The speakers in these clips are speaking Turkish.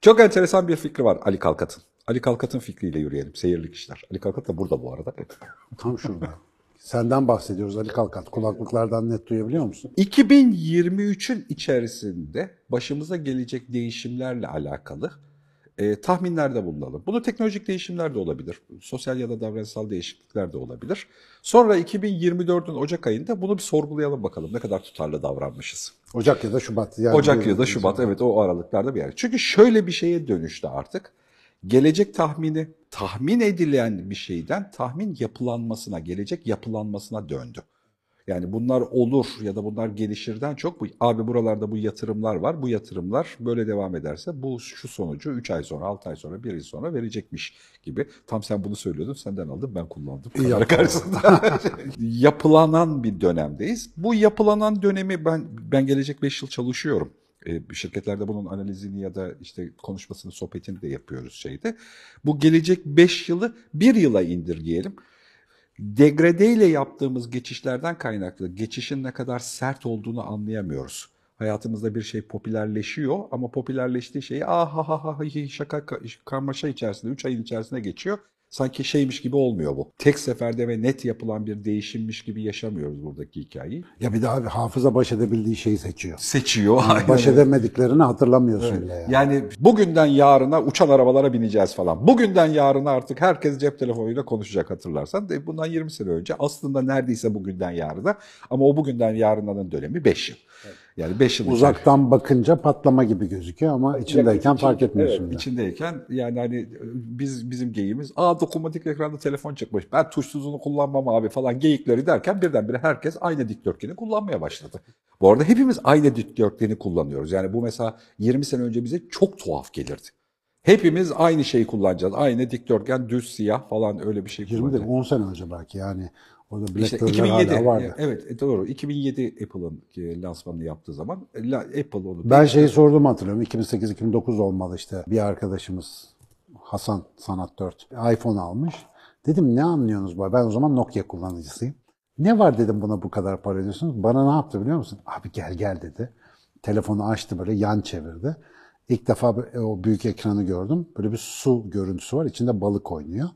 Çok enteresan bir fikri var Ali Kalkat'ın. Ali Kalkat'ın fikriyle yürüyelim. Seyirlik işler. Ali Kalkat da burada bu arada. Tam şurada. Senden bahsediyoruz Ali Kalkat. Kulaklıklardan net duyabiliyor musun? 2023'ün içerisinde başımıza gelecek değişimlerle alakalı e, tahminlerde bulunalım. Bunu teknolojik değişimler de olabilir. Sosyal ya da davranışsal değişiklikler de olabilir. Sonra 2024'ün Ocak ayında bunu bir sorgulayalım bakalım. Ne kadar tutarlı davranmışız. Ocak ya da Şubat. Yani Ocak ya da Şubat evet o aralıklarda bir yer. Çünkü şöyle bir şeye dönüştü artık. Gelecek tahmini tahmin edilen bir şeyden tahmin yapılanmasına, gelecek yapılanmasına döndü. Yani bunlar olur ya da bunlar gelişirden çok bu abi buralarda bu yatırımlar var. Bu yatırımlar böyle devam ederse bu şu sonucu 3 ay sonra, 6 ay sonra, 1 yıl sonra verecekmiş gibi. Tam sen bunu söylüyordun, senden aldım, ben kullandım. İyi karşısında. Yapılanan bir dönemdeyiz. Bu yapılanan dönemi ben ben gelecek 5 yıl çalışıyorum. E, şirketlerde bunun analizini ya da işte konuşmasını, sohbetini de yapıyoruz şeyde. Bu gelecek 5 yılı 1 yıla indirgeyelim. Degradeyle yaptığımız geçişlerden kaynaklı geçişin ne kadar sert olduğunu anlayamıyoruz. Hayatımızda bir şey popülerleşiyor ama popülerleştiği şeyi ah ha ha ha şaka ka- karmaşa içerisinde 3 ayın içerisinde geçiyor. Sanki şeymiş gibi olmuyor bu. Tek seferde ve net yapılan bir değişimmiş gibi yaşamıyoruz buradaki hikayeyi. Ya bir de abi hafıza baş edebildiği şeyi seçiyor. Seçiyor. Baş edemediklerini hatırlamıyorsun bile yani. Yani bugünden yarına uçan arabalara bineceğiz falan. Bugünden yarına artık herkes cep telefonuyla konuşacak hatırlarsan. De bundan 20 sene önce aslında neredeyse bugünden yarına ama o bugünden yarınanın dönemi 5 yıl. Yani 5 yıl Uzaktan bakınca patlama gibi gözüküyor ama içindeyken İçin- fark etmiyorsun Evet, bile. içindeyken yani hani biz bizim geyiğimiz aa dokunmatik ekranda telefon çıkmış ben tuşsuzunu kullanmam abi falan geyikleri derken birdenbire herkes aynı dikdörtgeni kullanmaya başladı. Bu arada hepimiz aynı dikdörtgeni kullanıyoruz. Yani bu mesela 20 sene önce bize çok tuhaf gelirdi. Hepimiz aynı şeyi kullanacağız. Aynı dikdörtgen, düz, siyah falan öyle bir şey 20 değil kullanacağız. 10 sene önce belki yani. O da İşte BlackBerry'ler 2007, hala vardı. evet e, doğru. 2007 Apple'ın e, lansmanını yaptığı zaman e, Apple onu Ben şeyi sorduğumu hatırlıyorum. 2008-2009 olmalı işte. Bir arkadaşımız Hasan Sanat 4 iPhone almış. Dedim ne anlıyorsunuz bu? Ben o zaman Nokia kullanıcısıyım. Ne var dedim buna bu kadar para ödüyorsunuz? Bana ne yaptı biliyor musun? Abi gel gel dedi. Telefonu açtı böyle yan çevirdi. İlk defa o büyük ekranı gördüm. Böyle bir su görüntüsü var. İçinde balık oynuyor.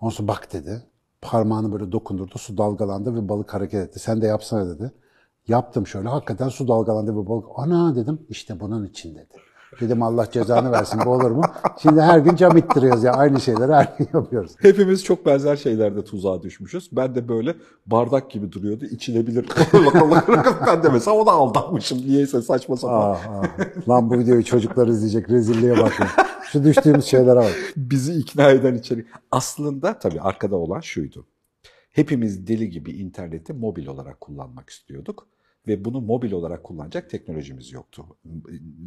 Ondan sonra bak dedi. Parmağını böyle dokundurdu. Su dalgalandı ve balık hareket etti. Sen de yapsana dedi. Yaptım şöyle. Hakikaten su dalgalandı ve balık. Ana dedim. işte bunun için dedi. Dedim Allah cezanı versin bu olur mu? Şimdi her gün cam ittiriyoruz ya. Aynı şeyleri her gün yapıyoruz. Hepimiz çok benzer şeylerde tuzağa düşmüşüz. Ben de böyle bardak gibi duruyordu. içilebilir. ben de mesela ona aldanmışım. Niyeyse saçma sapan. Ah, ah. Lan bu videoyu çocuklar izleyecek. Rezilliğe bakın. Şu düştüğümüz şeylere bak. Bizi ikna eden içerik. Aslında tabii arkada olan şuydu. Hepimiz deli gibi interneti mobil olarak kullanmak istiyorduk. Ve bunu mobil olarak kullanacak teknolojimiz yoktu.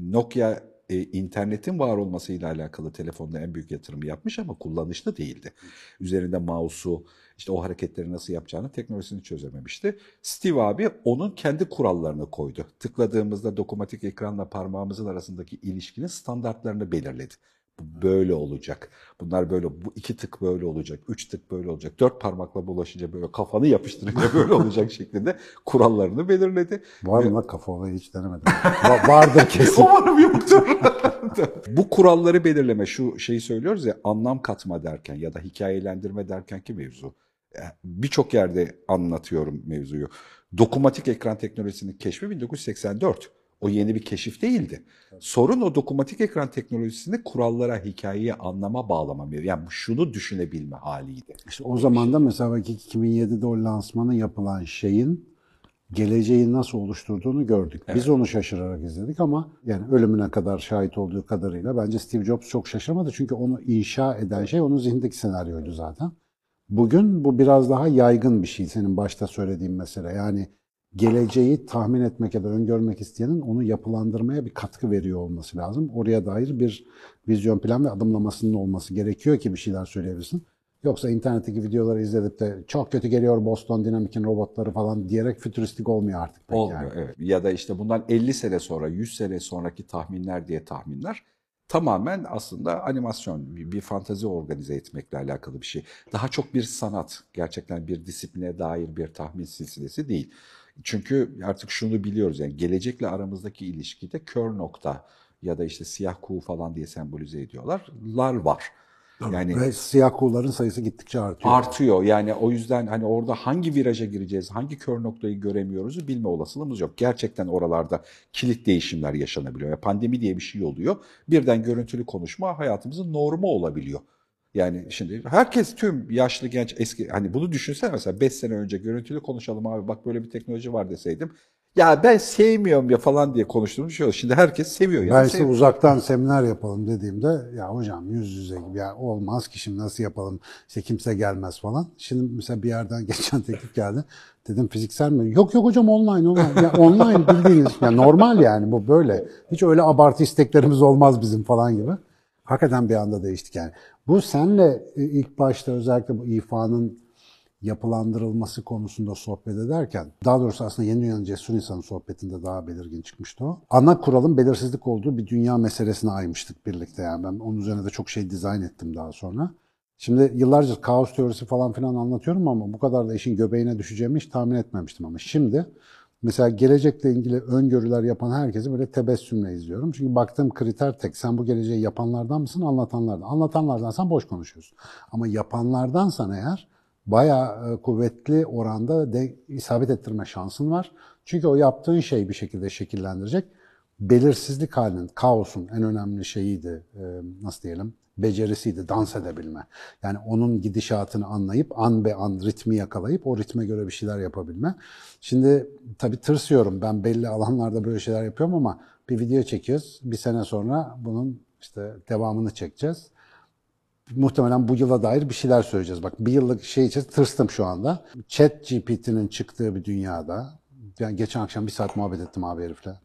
Nokia e, internetin var olmasıyla alakalı telefonda en büyük yatırımı yapmış ama kullanışlı değildi. Üzerinde mouse'u, işte o hareketleri nasıl yapacağını teknolojisini çözememişti. Steve abi onun kendi kurallarını koydu. Tıkladığımızda dokunmatik ekranla parmağımızın arasındaki ilişkinin standartlarını belirledi. Böyle olacak. Bunlar böyle, bu iki tık böyle olacak, üç tık böyle olacak, dört parmakla bulaşınca böyle kafanı yapıştırınca böyle olacak şeklinde kurallarını belirledi. Var mı lan kafa olayı hiç denemedim. Va- vardır kesin. Umarım yoktur. Bu kuralları belirleme, şu şeyi söylüyoruz ya anlam katma derken ya da hikayelendirme derken ki mevzu. E, Birçok yerde anlatıyorum mevzuyu. Dokunmatik ekran teknolojisinin keşfi 1984. O yeni bir keşif değildi. Sorun o dokunmatik ekran teknolojisini kurallara, hikayeye, anlama bağlama. Yani şunu düşünebilme haliydi. İşte o zaman da mesela belki 2007'de o lansmanı yapılan şeyin geleceği nasıl oluşturduğunu gördük. Biz onu şaşırarak izledik ama yani ölümüne kadar şahit olduğu kadarıyla bence Steve Jobs çok şaşırmadı. Çünkü onu inşa eden şey onun zihnindeki senaryoydu zaten. Bugün bu biraz daha yaygın bir şey senin başta söylediğin mesele. Yani geleceği tahmin etmek ya da öngörmek isteyenin onu yapılandırmaya bir katkı veriyor olması lazım. Oraya dair bir vizyon plan ve adımlamasının olması gerekiyor ki bir şeyler söyleyebilsin. Yoksa internetteki videoları izledip de çok kötü geliyor Boston Dynamic'in robotları falan diyerek fütüristik olmuyor artık. pek Olmuyor yani. evet. Ya da işte bundan 50 sene sonra, 100 sene sonraki tahminler diye tahminler tamamen aslında animasyon, bir, bir fantazi organize etmekle alakalı bir şey. Daha çok bir sanat, gerçekten bir disipline dair bir tahmin silsilesi değil. Çünkü artık şunu biliyoruz yani gelecekle aramızdaki ilişkide kör nokta ya da işte siyah kuğu falan diye sembolize ediyorlar. Lar var. Yani Ve siyah kuğuların sayısı gittikçe artıyor. artıyor. Yani o yüzden hani orada hangi viraja gireceğiz, hangi kör noktayı göremiyoruzu bilme olasılığımız yok. Gerçekten oralarda kilit değişimler yaşanabiliyor. Yani pandemi diye bir şey oluyor. Birden görüntülü konuşma hayatımızın normu olabiliyor. Yani şimdi herkes tüm yaşlı genç eski hani bunu düşünsene mesela 5 sene önce görüntülü konuşalım abi bak böyle bir teknoloji var deseydim. Ya ben sevmiyorum ya falan diye konuştuğumuz şey oldu. Şimdi herkes seviyor. Yani Ben sev- uzaktan seminer yapalım dediğimde ya hocam yüz yüze gibi ya olmaz ki şimdi nasıl yapalım işte kimse gelmez falan. Şimdi mesela bir yerden geçen teklif geldi. Dedim fiziksel mi? Yok yok hocam online online. Ya online bildiğiniz ya normal yani bu böyle. Hiç öyle abartı isteklerimiz olmaz bizim falan gibi. Hakikaten bir anda değiştik yani. Bu senle e, ilk başta özellikle bu ifanın yapılandırılması konusunda sohbet ederken, daha doğrusu aslında Yeni Dünyanın Cesur İnsanı sohbetinde daha belirgin çıkmıştı o. Ana kuralın belirsizlik olduğu bir dünya meselesine aymıştık birlikte yani. Ben onun üzerine de çok şey dizayn ettim daha sonra. Şimdi yıllarca kaos teorisi falan filan anlatıyorum ama bu kadar da işin göbeğine düşeceğimi hiç tahmin etmemiştim ama şimdi mesela gelecekle ilgili öngörüler yapan herkesi böyle tebessümle izliyorum. Çünkü baktığım kriter tek. Sen bu geleceği yapanlardan mısın, anlatanlardan? Anlatanlardansan boş konuşuyorsun. Ama yapanlardansan eğer bayağı e, kuvvetli oranda de isabet ettirme şansın var. Çünkü o yaptığın şeyi bir şekilde şekillendirecek. Belirsizlik halinin, kaosun en önemli şeyiydi, e, nasıl diyelim, becerisiydi, dans edebilme. Yani onun gidişatını anlayıp, an be an ritmi yakalayıp o ritme göre bir şeyler yapabilme. Şimdi tabii tırsıyorum, ben belli alanlarda böyle şeyler yapıyorum ama bir video çekiyoruz, bir sene sonra bunun işte devamını çekeceğiz muhtemelen bu yıla dair bir şeyler söyleyeceğiz. Bak bir yıllık şey için tırstım şu anda. Chat GPT'nin çıktığı bir dünyada, yani geçen akşam bir saat muhabbet ettim abi herifle.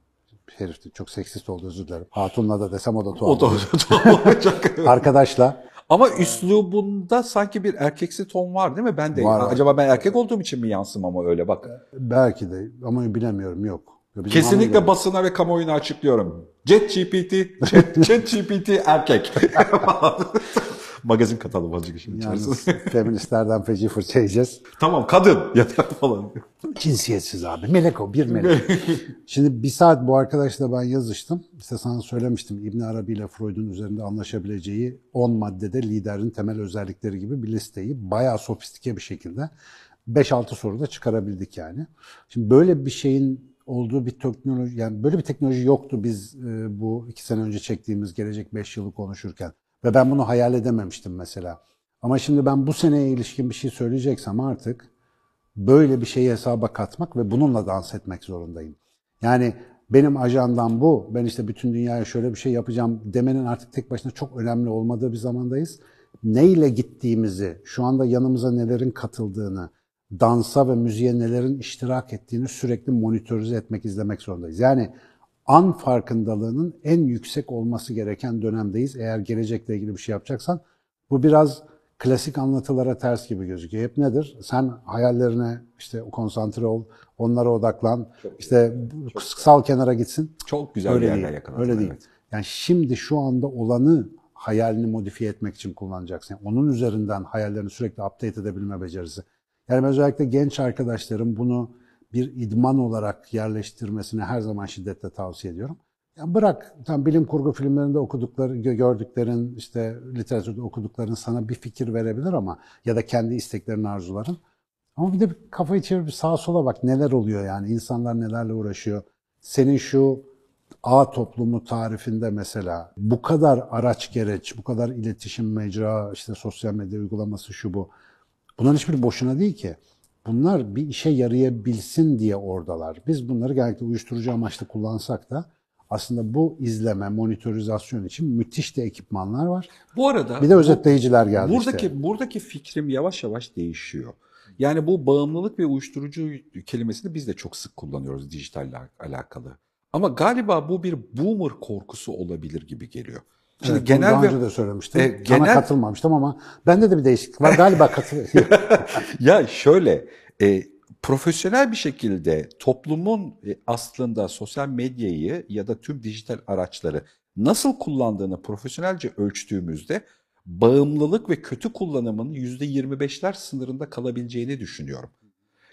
Herif de çok seksist oldu özür dilerim. Hatun'la da desem o da tuhaf. O da tuhaf olacak. Arkadaşla Ama üslubunda sanki bir erkeksi ton var değil mi? Ben de Var, acaba ben erkek olduğum için mi yansımam öyle bak. belki de ama bilemiyorum yok. Bizim Kesinlikle hanım basına ve kamuoyuna açıklıyorum. Jet GPT, Chat, Chat GPT erkek. Magazin katalım azıcık işin Yalnız içerisinde. feministlerden feci fırça yiyeceğiz. tamam kadın yatar falan. Cinsiyetsiz abi. Melek o. Bir melek. Şimdi bir saat bu arkadaşla ben yazıştım. İşte sana söylemiştim İbn Arabi ile Freud'un üzerinde anlaşabileceği 10 maddede liderin temel özellikleri gibi bir listeyi bayağı sofistike bir şekilde 5-6 soruda çıkarabildik yani. Şimdi böyle bir şeyin olduğu bir teknoloji, yani böyle bir teknoloji yoktu biz e, bu iki sene önce çektiğimiz gelecek 5 yılı konuşurken. Ve ben bunu hayal edememiştim mesela. Ama şimdi ben bu seneye ilişkin bir şey söyleyeceksem artık böyle bir şeyi hesaba katmak ve bununla dans etmek zorundayım. Yani benim ajandam bu, ben işte bütün dünyaya şöyle bir şey yapacağım demenin artık tek başına çok önemli olmadığı bir zamandayız. Neyle gittiğimizi, şu anda yanımıza nelerin katıldığını, dansa ve müziğe nelerin iştirak ettiğini sürekli monitörize etmek, izlemek zorundayız. Yani an farkındalığının en yüksek olması gereken dönemdeyiz. Eğer gelecekle ilgili bir şey yapacaksan bu biraz klasik anlatılara ters gibi gözüküyor. Hep nedir? Sen hayallerine işte konsantre ol, onlara odaklan. işte sal kenara gitsin. Çok güzel Öyle bir yerden yakaladın. Öyle değil. evet. Yani şimdi şu anda olanı hayalini modifiye etmek için kullanacaksın. Yani onun üzerinden hayallerini sürekli update edebilme becerisi. Yani özellikle genç arkadaşlarım bunu bir idman olarak yerleştirmesini her zaman şiddetle tavsiye ediyorum. Yani bırak tam bilim kurgu filmlerinde okudukları, gö- gördüklerin, işte literatürde okudukların sana bir fikir verebilir ama ya da kendi isteklerin, arzuların. Ama bir de kafayı çevir bir sağa sola bak neler oluyor yani insanlar nelerle uğraşıyor. Senin şu A toplumu tarifinde mesela bu kadar araç gereç, bu kadar iletişim mecra, işte sosyal medya uygulaması şu bu. Bunların hiçbiri boşuna değil ki. Bunlar bir işe yarayabilsin diye oradalar. Biz bunları genellikle uyuşturucu amaçlı kullansak da aslında bu izleme, monitorizasyon için müthiş de ekipmanlar var. Bu arada Bir de özetleyiciler geldi buradaki işte. buradaki fikrim yavaş yavaş değişiyor. Yani bu bağımlılık ve uyuşturucu kelimesini biz de çok sık kullanıyoruz dijitalle alakalı. Ama galiba bu bir boomer korkusu olabilir gibi geliyor. Şimdi Evet, genel daha önce de söylemiştim. E, Sana genel- katılmamıştım ama bende de bir değişiklik var. Galiba katıl. ya şöyle e, profesyonel bir şekilde toplumun e, aslında sosyal medyayı ya da tüm dijital araçları nasıl kullandığını profesyonelce ölçtüğümüzde bağımlılık ve kötü kullanımın %25'ler sınırında kalabileceğini düşünüyorum.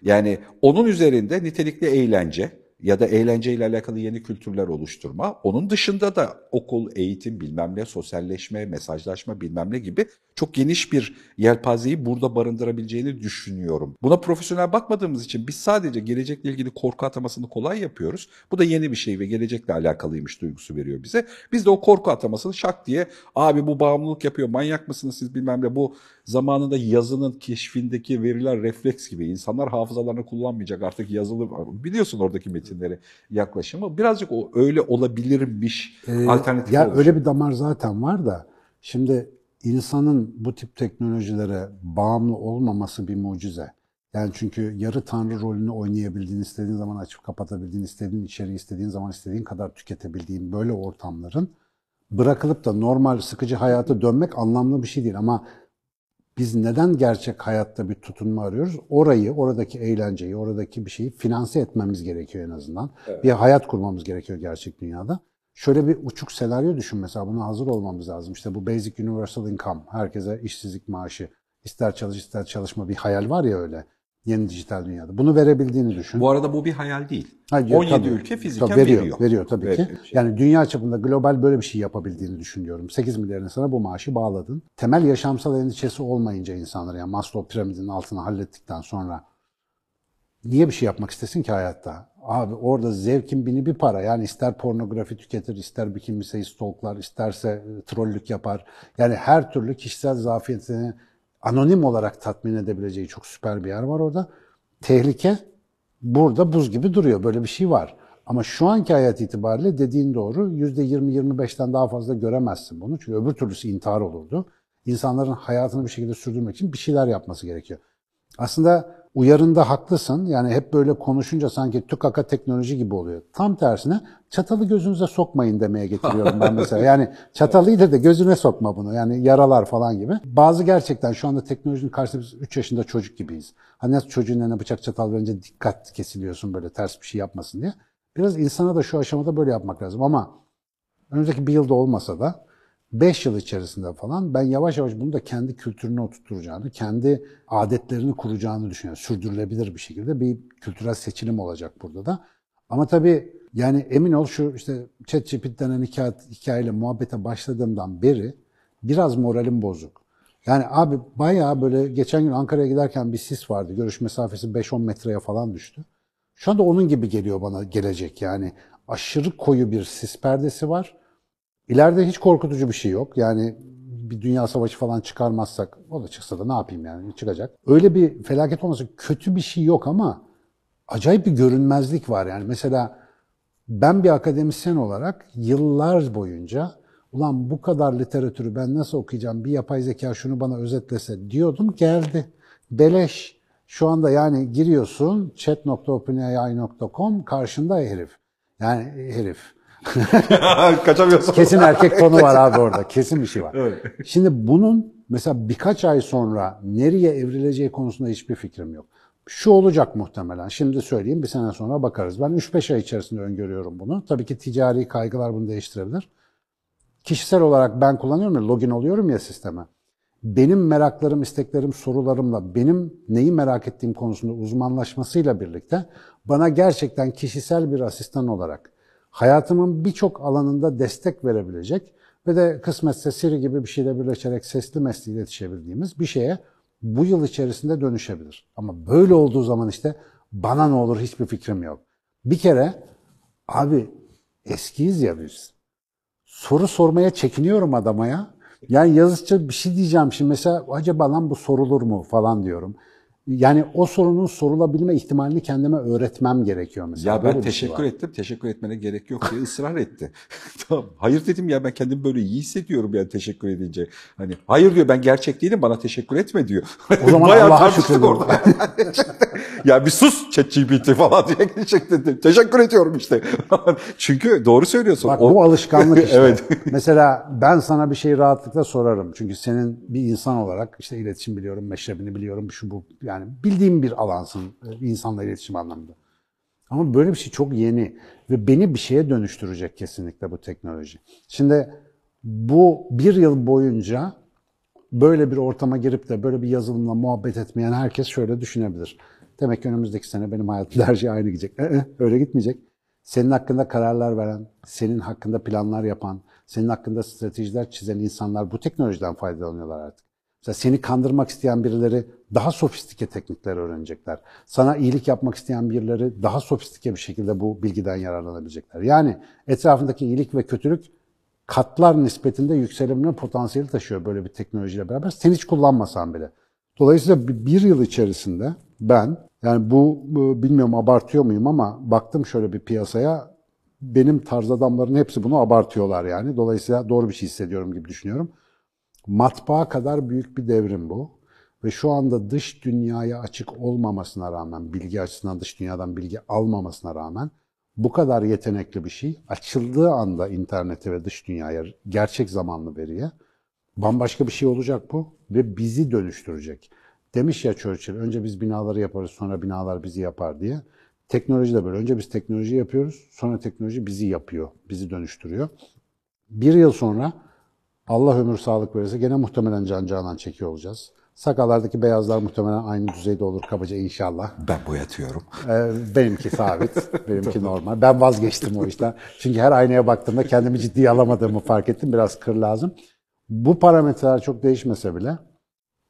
Yani onun üzerinde nitelikli eğlence, ya da eğlenceyle alakalı yeni kültürler oluşturma. Onun dışında da okul, eğitim, bilmem ne, sosyalleşme, mesajlaşma bilmem ne gibi çok geniş bir yelpazeyi burada barındırabileceğini düşünüyorum. Buna profesyonel bakmadığımız için biz sadece gelecekle ilgili korku atamasını kolay yapıyoruz. Bu da yeni bir şey ve gelecekle alakalıymış duygusu veriyor bize. Biz de o korku atamasını şak diye abi bu bağımlılık yapıyor manyak mısınız siz bilmem ne bu zamanında yazının keşfindeki veriler refleks gibi insanlar hafızalarını kullanmayacak artık yazılı biliyorsun oradaki metinleri yaklaşımı birazcık o öyle olabilirmiş Ee, alternatif ya olacak. öyle bir damar zaten var da şimdi insanın bu tip teknolojilere bağımlı olmaması bir mucize. Yani çünkü yarı tanrı rolünü oynayabildiğin, istediğin zaman açıp kapatabildiğin, istediğin içeriği istediğin zaman istediğin kadar tüketebildiğin böyle ortamların bırakılıp da normal sıkıcı hayata dönmek anlamlı bir şey değil ama biz neden gerçek hayatta bir tutunma arıyoruz? Orayı, oradaki eğlenceyi, oradaki bir şeyi finanse etmemiz gerekiyor en azından. Bir hayat kurmamız gerekiyor gerçek dünyada. Şöyle bir uçuk senaryo düşün mesela buna hazır olmamız lazım. İşte bu Basic Universal Income, herkese işsizlik maaşı, ister çalış ister çalışma bir hayal var ya öyle yeni dijital dünyada. Bunu verebildiğini düşün. Bu arada bu bir hayal değil. Hayır, 17 tabii. ülke fiziken Tabii veriyor. veriyor. Veriyor tabii Veriyor. ki. Yani dünya çapında global böyle bir şey yapabildiğini düşünüyorum. 8 milyarın sana bu maaşı bağladın. Temel yaşamsal endişesi olmayınca insanlar yani Maslow piramidinin altını hallettikten sonra niye bir şey yapmak istesin ki hayatta? Abi orada zevkin bini bir para. Yani ister pornografi tüketir, ister bikini stalklar, isterse e, trollük yapar. Yani her türlü kişisel zafiyetini anonim olarak tatmin edebileceği çok süper bir yer var orada. Tehlike burada buz gibi duruyor. Böyle bir şey var. Ama şu anki hayat itibariyle dediğin doğru %20-25'ten daha fazla göremezsin bunu. Çünkü öbür türlüsü intihar olurdu. İnsanların hayatını bir şekilde sürdürmek için bir şeyler yapması gerekiyor. Aslında uyarında haklısın. Yani hep böyle konuşunca sanki tükaka teknoloji gibi oluyor. Tam tersine çatalı gözünüze sokmayın demeye getiriyorum ben mesela. Yani çatalıydı da gözüne sokma bunu. Yani yaralar falan gibi. Bazı gerçekten şu anda teknolojinin karşısında biz 3 yaşında çocuk gibiyiz. Hani nasıl çocuğun eline bıçak çatal verince dikkat kesiliyorsun böyle ters bir şey yapmasın diye. Biraz insana da şu aşamada böyle yapmak lazım ama önümüzdeki bir yılda olmasa da 5 yıl içerisinde falan ben yavaş yavaş bunu da kendi kültürüne oturtacağını, kendi adetlerini kuracağını düşünüyorum. Sürdürülebilir bir şekilde bir kültürel seçilim olacak burada da. Ama tabii yani emin ol şu işte ChatGPT denen hikaye, hikayeyle muhabbete başladığımdan beri biraz moralim bozuk. Yani abi bayağı böyle geçen gün Ankara'ya giderken bir sis vardı. Görüş mesafesi 5-10 metreye falan düştü. Şu anda onun gibi geliyor bana gelecek yani. Aşırı koyu bir sis perdesi var. İleride hiç korkutucu bir şey yok. Yani bir dünya savaşı falan çıkarmazsak, o da çıksa da ne yapayım yani çıkacak. Öyle bir felaket olmasa kötü bir şey yok ama acayip bir görünmezlik var. Yani mesela ben bir akademisyen olarak yıllar boyunca ulan bu kadar literatürü ben nasıl okuyacağım bir yapay zeka şunu bana özetlese diyordum geldi. Beleş. Şu anda yani giriyorsun chat.openai.com karşında herif. Yani herif. Kaçamıyorsun. Kesin erkek tonu var abi orada. Kesin bir şey var. Evet. Şimdi bunun mesela birkaç ay sonra nereye evrileceği konusunda hiçbir fikrim yok. Şu olacak muhtemelen. Şimdi söyleyeyim bir sene sonra bakarız. Ben 3-5 ay içerisinde öngörüyorum bunu. Tabii ki ticari kaygılar bunu değiştirebilir. Kişisel olarak ben kullanıyorum ya, login oluyorum ya sisteme. Benim meraklarım, isteklerim, sorularımla benim neyi merak ettiğim konusunda uzmanlaşmasıyla birlikte bana gerçekten kişisel bir asistan olarak hayatımın birçok alanında destek verebilecek ve de kısmetse Siri gibi bir şeyle birleşerek sesli mesle iletişebildiğimiz bir şeye bu yıl içerisinde dönüşebilir. Ama böyle olduğu zaman işte bana ne olur hiçbir fikrim yok. Bir kere abi eskiyiz ya biz. Soru sormaya çekiniyorum adama ya. Yani yazıcı bir şey diyeceğim şimdi mesela acaba lan bu sorulur mu falan diyorum. Yani o sorunun sorulabilme ihtimalini kendime öğretmem gerekiyor mesela. Ya Böyle ben şey teşekkür var. ettim. Teşekkür etmene gerek yok diye ısrar etti. tamam. Hayır dedim ya ben kendimi böyle iyi hissediyorum yani teşekkür edince. Hani hayır diyor ben gerçek değilim bana teşekkür etme diyor. O zaman Bayağı Allah'a şükredin. orada. ya bir sus ChatGPT falan diye geçecek dedim. Teşekkür ediyorum işte. Çünkü doğru söylüyorsun. Bak O- bu alışkanlık işte. Evet. Mesela ben sana bir şeyi rahatlıkla sorarım. Çünkü senin bir insan olarak işte iletişim biliyorum, meşrebini biliyorum, şu bu. Yani bildiğim bir alansın e, insanla iletişim anlamında. Ama böyle bir şey çok yeni ve beni bir şeye dönüştürecek kesinlikle bu teknoloji. Şimdi bu bir yıl boyunca böyle bir ortama girip de böyle bir yazılımla muhabbet etmeyen herkes şöyle düşünebilir. Demek ki önümüzdeki sene benim hayatımda her şey aynı gidecek. Ee, öyle gitmeyecek. senin hakkında kararlar veren, senin hakkında planlar yapan, senin hakkında stratejiler çizen insanlar bu teknolojiden faydalanıyorlar artık. Mesela seni kandırmak isteyen birileri daha sofistike teknikler öğrenecekler. Sana iyilik yapmak isteyen birileri daha sofistike bir şekilde bu bilgiden yararlanabilecekler. Yani etrafındaki iyilik ve kötülük katlar nispetinde yükselimine potansiyeli taşıyor böyle bir teknolojiyle beraber. Sen hiç kullanmasan bile. Dolayısıyla bir yıl içerisinde ben, yani bu bilmiyorum abartıyor muyum ama baktım şöyle bir piyasaya, benim tarz adamların hepsi bunu abartıyorlar yani. Dolayısıyla doğru bir şey hissediyorum gibi düşünüyorum. Matbaa kadar büyük bir devrim bu. Ve şu anda dış dünyaya açık olmamasına rağmen, bilgi açısından dış dünyadan bilgi almamasına rağmen bu kadar yetenekli bir şey açıldığı anda internete ve dış dünyaya gerçek zamanlı veriye bambaşka bir şey olacak bu ve bizi dönüştürecek. Demiş ya Churchill, önce biz binaları yaparız sonra binalar bizi yapar diye. Teknoloji de böyle. Önce biz teknoloji yapıyoruz, sonra teknoloji bizi yapıyor, bizi dönüştürüyor. Bir yıl sonra Allah ömür sağlık verirse gene muhtemelen can canan çekiyor olacağız. Sakallardaki beyazlar muhtemelen aynı düzeyde olur kabaca inşallah. Ben boyatıyorum. Ee, benimki sabit, benimki normal. Ben vazgeçtim o işten. Çünkü her aynaya baktığımda kendimi ciddiye alamadığımı fark ettim. Biraz kır lazım. Bu parametreler çok değişmese bile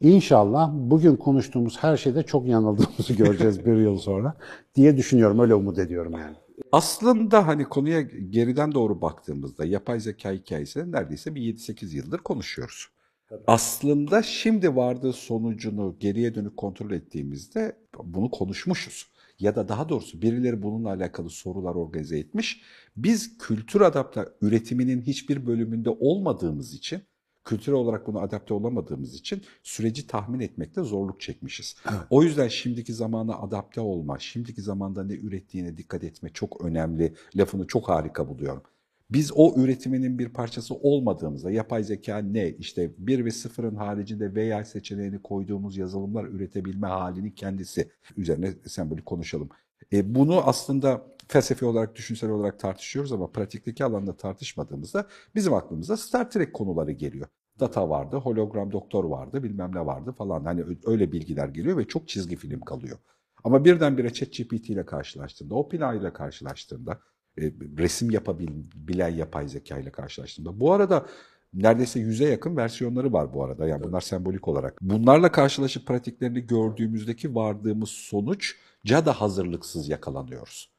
İnşallah bugün konuştuğumuz her şeyde çok yanıldığımızı göreceğiz bir yıl sonra diye düşünüyorum. Öyle umut ediyorum yani. Aslında hani konuya geriden doğru baktığımızda yapay zeka hikayesini neredeyse bir 7-8 yıldır konuşuyoruz. Tabii. Aslında şimdi vardığı sonucunu geriye dönük kontrol ettiğimizde bunu konuşmuşuz. Ya da daha doğrusu birileri bununla alakalı sorular organize etmiş. Biz kültür adapta üretiminin hiçbir bölümünde olmadığımız için kültürel olarak buna adapte olamadığımız için süreci tahmin etmekte zorluk çekmişiz. Evet. O yüzden şimdiki zamana adapte olma, şimdiki zamanda ne ürettiğine dikkat etme çok önemli. Lafını çok harika buluyorum. Biz o üretiminin bir parçası olmadığımızda yapay zeka ne? İşte 1 ve 0'ın haricinde veya seçeneğini koyduğumuz yazılımlar üretebilme halini kendisi üzerine sembolik konuşalım. E, bunu aslında felsefi olarak, düşünsel olarak tartışıyoruz ama pratikteki alanda tartışmadığımızda bizim aklımıza Star Trek konuları geliyor. Data vardı, hologram doktor vardı, bilmem ne vardı falan. Hani öyle bilgiler geliyor ve çok çizgi film kalıyor. Ama birdenbire ChatGPT ile karşılaştığında, OpenAI ile karşılaştığında, e, resim yapabilen yapay zeka ile karşılaştığında. Bu arada neredeyse yüze yakın versiyonları var bu arada. Yani bunlar sembolik olarak. Bunlarla karşılaşıp pratiklerini gördüğümüzdeki vardığımız sonuç da hazırlıksız yakalanıyoruz.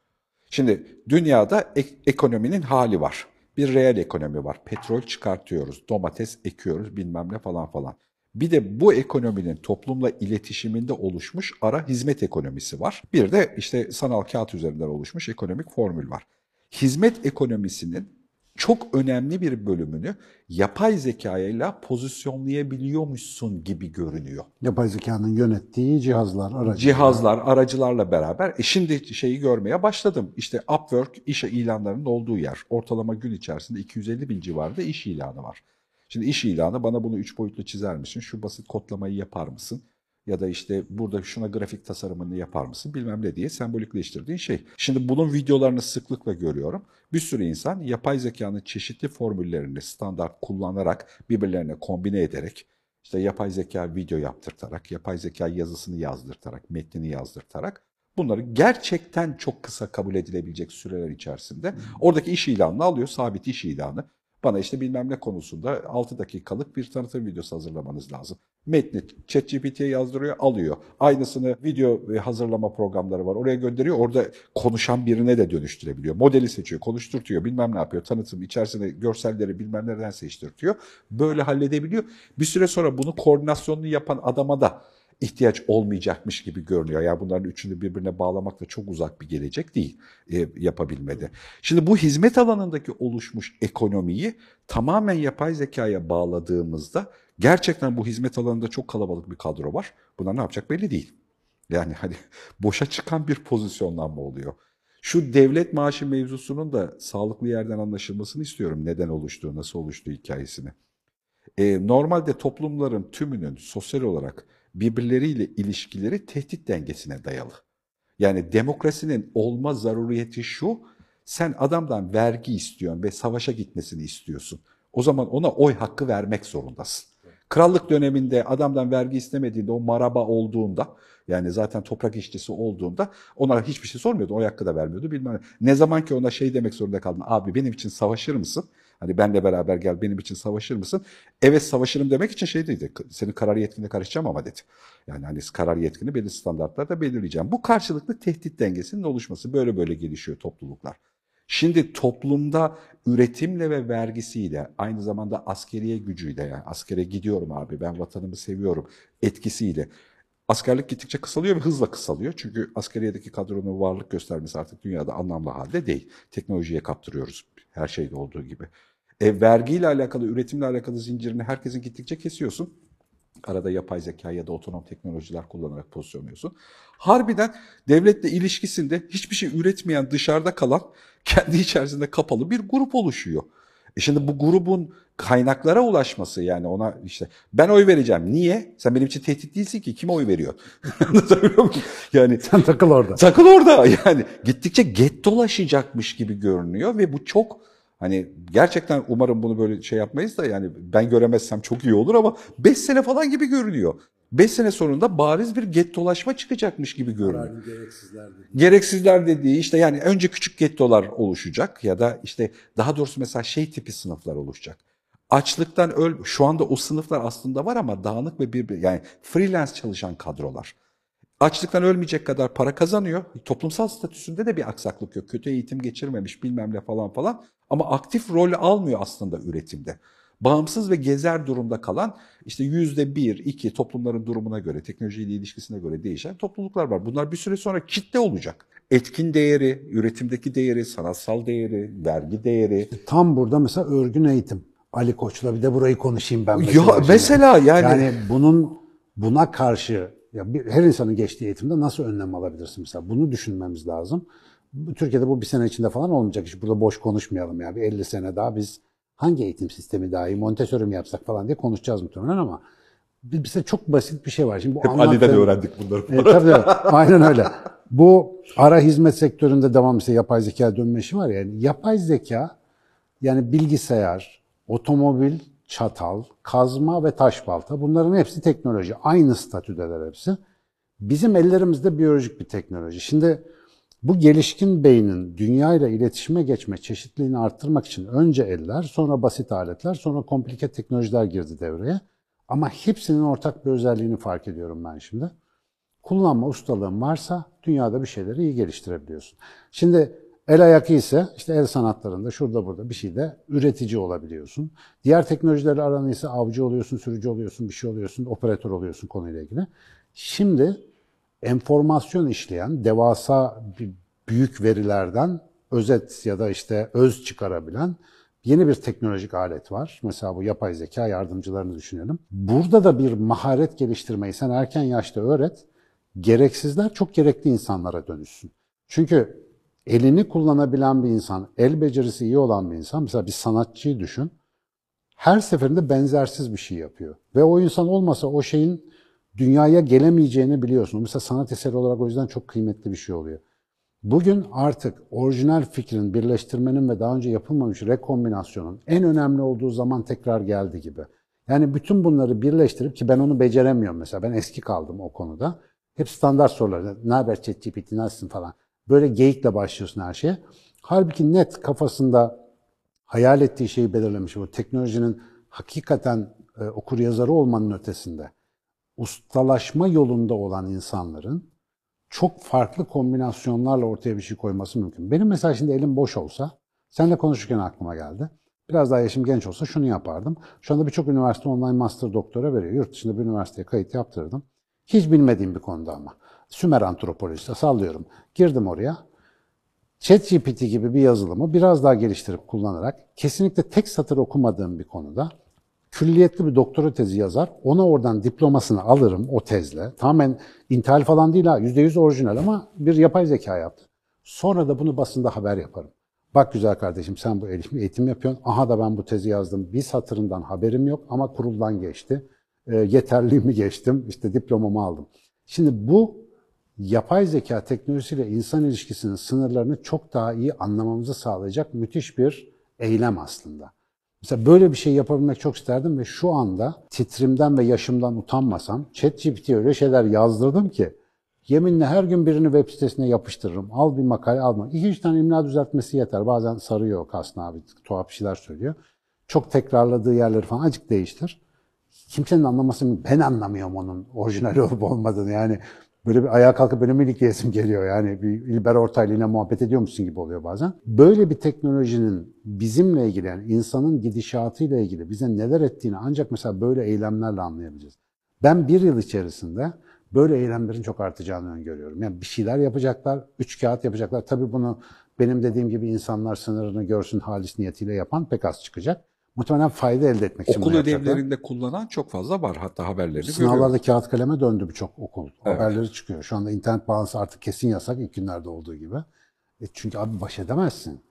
Şimdi dünyada ek- ekonominin hali var. Bir reel ekonomi var. Petrol çıkartıyoruz, domates ekiyoruz, bilmem ne falan falan. Bir de bu ekonominin toplumla iletişiminde oluşmuş ara hizmet ekonomisi var. Bir de işte sanal kağıt üzerinden oluşmuş ekonomik formül var. Hizmet ekonomisinin çok önemli bir bölümünü yapay zekayla pozisyonlayabiliyormuşsun gibi görünüyor. Yapay zekanın yönettiği cihazlar, aracılar. Cihazlar, aracılarla beraber. E şimdi şeyi görmeye başladım. İşte Upwork iş ilanlarının olduğu yer. Ortalama gün içerisinde 250 bin civarında iş ilanı var. Şimdi iş ilanı bana bunu üç boyutlu çizer misin? Şu basit kodlamayı yapar mısın? Ya da işte burada şuna grafik tasarımını yapar mısın bilmem ne diye sembolikleştirdiğin şey. Şimdi bunun videolarını sıklıkla görüyorum. Bir sürü insan yapay zekanın çeşitli formüllerini standart kullanarak birbirlerine kombine ederek işte yapay zeka video yaptırtarak, yapay zeka yazısını yazdırtarak, metnini yazdırtarak bunları gerçekten çok kısa kabul edilebilecek süreler içerisinde oradaki iş ilanını alıyor, sabit iş ilanı. Bana işte bilmem ne konusunda 6 dakikalık bir tanıtım videosu hazırlamanız lazım. Metni ChatGPT'ye yazdırıyor, alıyor. Aynısını video hazırlama programları var. Oraya gönderiyor. Orada konuşan birine de dönüştürebiliyor. Modeli seçiyor, konuşturtuyor, bilmem ne yapıyor. Tanıtım içerisinde görselleri bilmem nereden seçtirtiyor. Böyle halledebiliyor. Bir süre sonra bunu koordinasyonunu yapan adama da ihtiyaç olmayacakmış gibi görünüyor. Yani bunların üçünü birbirine bağlamak da çok uzak bir gelecek değil e, yapabilmede. Şimdi bu hizmet alanındaki oluşmuş ekonomiyi tamamen yapay zekaya bağladığımızda gerçekten bu hizmet alanında çok kalabalık bir kadro var. Bunlar ne yapacak belli değil. Yani hani boşa çıkan bir pozisyonlanma oluyor. Şu devlet maaşı mevzusunun da sağlıklı yerden anlaşılmasını istiyorum. Neden oluştuğu, nasıl oluştuğu hikayesini. E, normalde toplumların tümünün sosyal olarak birbirleriyle ilişkileri tehdit dengesine dayalı. Yani demokrasinin olma zaruriyeti şu, sen adamdan vergi istiyorsun ve savaşa gitmesini istiyorsun. O zaman ona oy hakkı vermek zorundasın. Krallık döneminde adamdan vergi istemediğinde o maraba olduğunda yani zaten toprak işçisi olduğunda ona hiçbir şey sormuyordu. O hakkı da vermiyordu bilmem ne. Ne zaman ki ona şey demek zorunda kaldın. Abi benim için savaşır mısın? Hani benle beraber gel benim için savaşır mısın? Evet savaşırım demek için şey dedi. Senin karar yetkine karışacağım ama dedi. Yani hani karar yetkini belirli standartlarda belirleyeceğim. Bu karşılıklı tehdit dengesinin oluşması. Böyle böyle gelişiyor topluluklar. Şimdi toplumda üretimle ve vergisiyle aynı zamanda askeriye gücüyle yani askere gidiyorum abi ben vatanımı seviyorum etkisiyle askerlik gittikçe kısalıyor ve hızla kısalıyor. Çünkü askeriyedeki kadronun varlık göstermesi artık dünyada anlamlı halde değil. Teknolojiye kaptırıyoruz her şeyde olduğu gibi. E, vergiyle alakalı, üretimle alakalı zincirini herkesin gittikçe kesiyorsun. Arada yapay zeka ya da otonom teknolojiler kullanarak pozisyonluyorsun. Harbiden devletle ilişkisinde hiçbir şey üretmeyen, dışarıda kalan, kendi içerisinde kapalı bir grup oluşuyor. E şimdi bu grubun kaynaklara ulaşması yani ona işte ben oy vereceğim. Niye? Sen benim için tehdit değilsin ki. Kime oy veriyor? yani Sen takıl orada. takıl orada yani. Gittikçe get dolaşacakmış gibi görünüyor ve bu çok Hani gerçekten umarım bunu böyle şey yapmayız da yani ben göremezsem çok iyi olur ama 5 sene falan gibi görünüyor. 5 sene sonunda bariz bir gettolaşma çıkacakmış gibi görünüyor. Gereksizler dedi. Gereksizler dediği işte yani önce küçük gettolar oluşacak ya da işte daha doğrusu mesela şey tipi sınıflar oluşacak. Açlıktan öl şu anda o sınıflar aslında var ama dağınık ve bir yani freelance çalışan kadrolar. Açlıktan ölmeyecek kadar para kazanıyor. Toplumsal statüsünde de bir aksaklık yok. Kötü eğitim geçirmemiş bilmem ne falan falan. Ama aktif rol almıyor aslında üretimde. Bağımsız ve gezer durumda kalan işte yüzde bir, iki toplumların durumuna göre, teknolojiyle ilişkisine göre değişen topluluklar var. Bunlar bir süre sonra kitle olacak. Etkin değeri, üretimdeki değeri, sanatsal değeri, vergi değeri. Tam burada mesela örgün eğitim. Ali Koç'la bir de burayı konuşayım ben mesela. Ya şimdi. mesela yani, Yani bunun buna karşı ya bir, her insanın geçtiği eğitimde nasıl önlem alabilirsin mesela? Bunu düşünmemiz lazım. Türkiye'de bu bir sene içinde falan olmayacak iş. Burada boş konuşmayalım ya. Bir 50 sene daha biz hangi eğitim sistemi daha iyi, Montessori mi yapsak falan diye konuşacağız muhtemelen ama bize çok basit bir şey var. Şimdi bu hep Ali'den anlattığım- öğrendik bunları. E, tabii tabii. Aynen öyle. Bu ara hizmet sektöründe devam işte yapay zeka dönme işi var ya. Yani yapay zeka yani bilgisayar, otomobil, çatal, kazma ve taş balta bunların hepsi teknoloji. Aynı statüdeler hepsi. Bizim ellerimizde biyolojik bir teknoloji. Şimdi bu gelişkin beynin dünya ile iletişime geçme çeşitliliğini arttırmak için önce eller, sonra basit aletler, sonra komplike teknolojiler girdi devreye. Ama hepsinin ortak bir özelliğini fark ediyorum ben şimdi kullanma ustalığın varsa dünyada bir şeyleri iyi geliştirebiliyorsun. Şimdi el ayak ise işte el sanatlarında şurada burada bir şeyde üretici olabiliyorsun. Diğer teknolojilerle aran ise avcı oluyorsun, sürücü oluyorsun, bir şey oluyorsun, operatör oluyorsun konuyla ilgili. Şimdi enformasyon işleyen devasa büyük verilerden özet ya da işte öz çıkarabilen yeni bir teknolojik alet var. Mesela bu yapay zeka yardımcılarını düşünelim. Burada da bir maharet geliştirmeyi sen erken yaşta öğret. Gereksizler çok gerekli insanlara dönüşsün. Çünkü elini kullanabilen bir insan, el becerisi iyi olan bir insan, mesela bir sanatçıyı düşün. Her seferinde benzersiz bir şey yapıyor. Ve o insan olmasa o şeyin dünyaya gelemeyeceğini biliyorsun. Mesela sanat eseri olarak o yüzden çok kıymetli bir şey oluyor. Bugün artık orijinal fikrin, birleştirmenin ve daha önce yapılmamış rekombinasyonun en önemli olduğu zaman tekrar geldi gibi. Yani bütün bunları birleştirip ki ben onu beceremiyorum mesela. Ben eski kaldım o konuda. Hep standart sorular. Ne haber ChatGPT, nasılsın falan. Böyle geyikle başlıyorsun her şeye. Halbuki net kafasında hayal ettiği şeyi belirlemiş. Bu teknolojinin hakikaten e, okur yazarı olmanın ötesinde ustalaşma yolunda olan insanların çok farklı kombinasyonlarla ortaya bir şey koyması mümkün. Benim mesela şimdi elim boş olsa, seninle konuşurken aklıma geldi. Biraz daha yaşım genç olsa şunu yapardım. Şu anda birçok üniversite online master doktora veriyor. Yurt dışında bir üniversiteye kayıt yaptırdım. Hiç bilmediğim bir konuda ama. Sümer antropolojisi sallıyorum. Girdim oraya. ChatGPT gibi bir yazılımı biraz daha geliştirip kullanarak kesinlikle tek satır okumadığım bir konuda külliyetli bir doktora tezi yazar. Ona oradan diplomasını alırım o tezle. Tamamen intihal falan değil ha. %100 orijinal ama bir yapay zeka yaptı. Sonra da bunu basında haber yaparım. Bak güzel kardeşim sen bu eğitim, yapıyorsun. Aha da ben bu tezi yazdım. Bir satırından haberim yok ama kuruldan geçti. E, yeterliğimi geçtim. İşte diplomamı aldım. Şimdi bu yapay zeka teknolojisiyle insan ilişkisinin sınırlarını çok daha iyi anlamamızı sağlayacak müthiş bir eylem aslında. Mesela böyle bir şey yapabilmek çok isterdim ve şu anda titrimden ve yaşımdan utanmasam ChatGPT'ye öyle şeyler yazdırdım ki yeminle her gün birini web sitesine yapıştırırım. Al bir makale alma. İki üç tane imla düzeltmesi yeter. Bazen sarıyor Kasna abi tuhaf şeyler söylüyor. Çok tekrarladığı yerleri falan acık değiştir. Kimsenin anlaması ben anlamıyorum onun orijinal olup olmadığını yani. Böyle bir ayağa kalkıp benim ilik yesim geliyor yani bir İlber Ortaylı ile muhabbet ediyormuşsun gibi oluyor bazen. Böyle bir teknolojinin bizimle ilgili yani insanın gidişatıyla ilgili bize neler ettiğini ancak mesela böyle eylemlerle anlayabileceğiz. Ben bir yıl içerisinde böyle eylemlerin çok artacağını öngörüyorum. Yani bir şeyler yapacaklar, üç kağıt yapacaklar. Tabii bunu benim dediğim gibi insanlar sınırını görsün halis niyetiyle yapan pek az çıkacak. Muhtemelen fayda elde etmek için Okul bunu yapacaklar. ödevlerinde kullanan çok fazla var. Hatta haberlerini Sınavlarda görüyorum. kağıt kaleme döndü birçok okul. Evet. Haberleri çıkıyor. Şu anda internet bağlantısı artık kesin yasak ilk günlerde olduğu gibi. E çünkü abi baş edemezsin.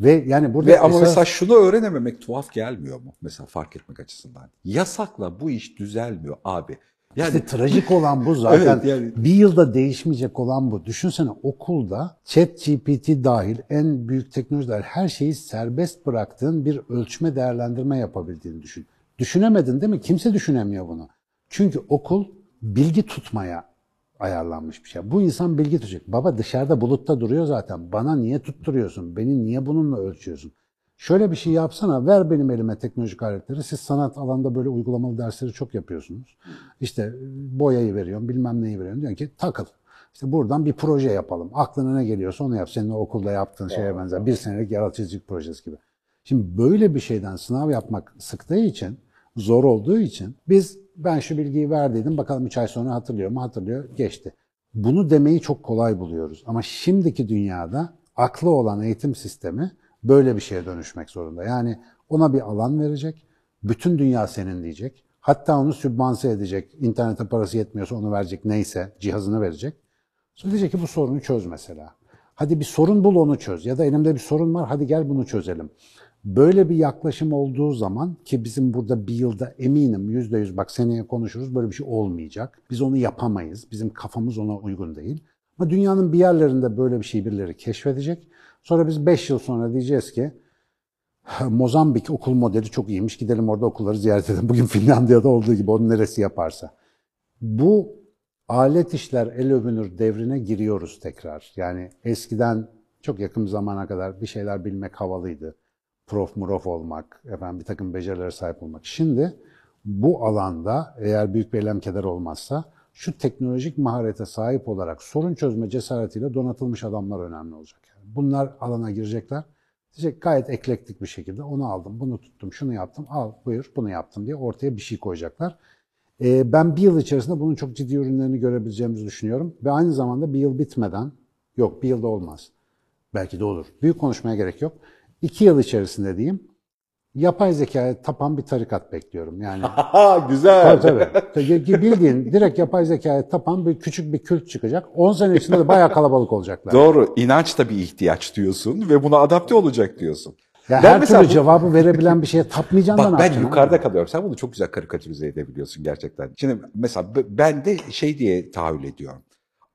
Ve yani burada Ve ama esas- mesela şunu öğrenememek tuhaf gelmiyor mu? Mesela fark etmek açısından. Yasakla bu iş düzelmiyor abi. Yani İşte trajik olan bu zaten. Evet, yani- Bir yılda değişmeyecek olan bu. Düşünsene okulda chat GPT dahil en büyük teknolojiler her şeyi serbest bıraktığın bir ölçme değerlendirme yapabildiğini düşün. Düşünemedin değil mi? Kimse düşünemiyor bunu. Çünkü okul bilgi tutmaya ayarlanmış bir şey. Bu insan bilgi tutacak. Baba dışarıda bulutta duruyor zaten. Bana niye tutturuyorsun? Beni niye bununla ölçüyorsun? Şöyle bir şey yapsana, ver benim elime teknolojik aletleri. Siz sanat alanında böyle uygulamalı dersleri çok yapıyorsunuz. İşte e, boyayı veriyorum, bilmem neyi veriyorum. Diyorsun ki takıl. İşte buradan bir proje yapalım. Aklına ne geliyorsa onu yap. Senin okulda yaptığın şeye benzer. Bir senelik yaratıcılık projesi gibi. Şimdi böyle bir şeyden sınav yapmak sıktığı için, zor olduğu için biz ben şu bilgiyi verdiydim bakalım 3 ay sonra hatırlıyor mu? Hatırlıyor, geçti. Bunu demeyi çok kolay buluyoruz. Ama şimdiki dünyada aklı olan eğitim sistemi böyle bir şeye dönüşmek zorunda. Yani ona bir alan verecek, bütün dünya senin diyecek. Hatta onu sübvanse edecek. İnternete parası yetmiyorsa onu verecek neyse, cihazını verecek. Sonra diyecek ki bu sorunu çöz mesela. Hadi bir sorun bul onu çöz. Ya da elimde bir sorun var hadi gel bunu çözelim. Böyle bir yaklaşım olduğu zaman ki bizim burada bir yılda eminim yüzde yüz bak seneye konuşuruz böyle bir şey olmayacak. Biz onu yapamayız. Bizim kafamız ona uygun değil. Ama dünyanın bir yerlerinde böyle bir şey birileri keşfedecek. Sonra biz 5 yıl sonra diyeceğiz ki Mozambik okul modeli çok iyiymiş. Gidelim orada okulları ziyaret edelim. Bugün Finlandiya'da olduğu gibi onun neresi yaparsa. Bu alet işler el övünür devrine giriyoruz tekrar. Yani eskiden çok yakın zamana kadar bir şeyler bilmek havalıydı. Prof murof olmak, efendim bir takım becerilere sahip olmak. Şimdi bu alanda eğer büyük bir eylem keder olmazsa şu teknolojik maharete sahip olarak sorun çözme cesaretiyle donatılmış adamlar önemli olacak. Bunlar alana girecekler. Diyecek gayet eklektik bir şekilde onu aldım, bunu tuttum, şunu yaptım, al buyur bunu yaptım diye ortaya bir şey koyacaklar. Ee, ben bir yıl içerisinde bunun çok ciddi ürünlerini görebileceğimizi düşünüyorum. Ve aynı zamanda bir yıl bitmeden, yok bir yılda olmaz. Belki de olur. Büyük konuşmaya gerek yok. İki yıl içerisinde diyeyim, yapay zekaya tapan bir tarikat bekliyorum. Yani Güzel. tabii tabii. Bildiğin direkt yapay zekaya tapan bir küçük bir kült çıkacak. 10 sene içinde de bayağı kalabalık olacaklar. Doğru. İnanç da bir ihtiyaç diyorsun ve buna adapte olacak diyorsun. Ya Ben her mesela türlü bu- cevabı verebilen bir şeye tapmayacaksın da Bak ben yukarıda abi? kalıyorum. Sen bunu çok güzel karikatürize edebiliyorsun gerçekten. Şimdi mesela ben de şey diye tahayyül ediyorum.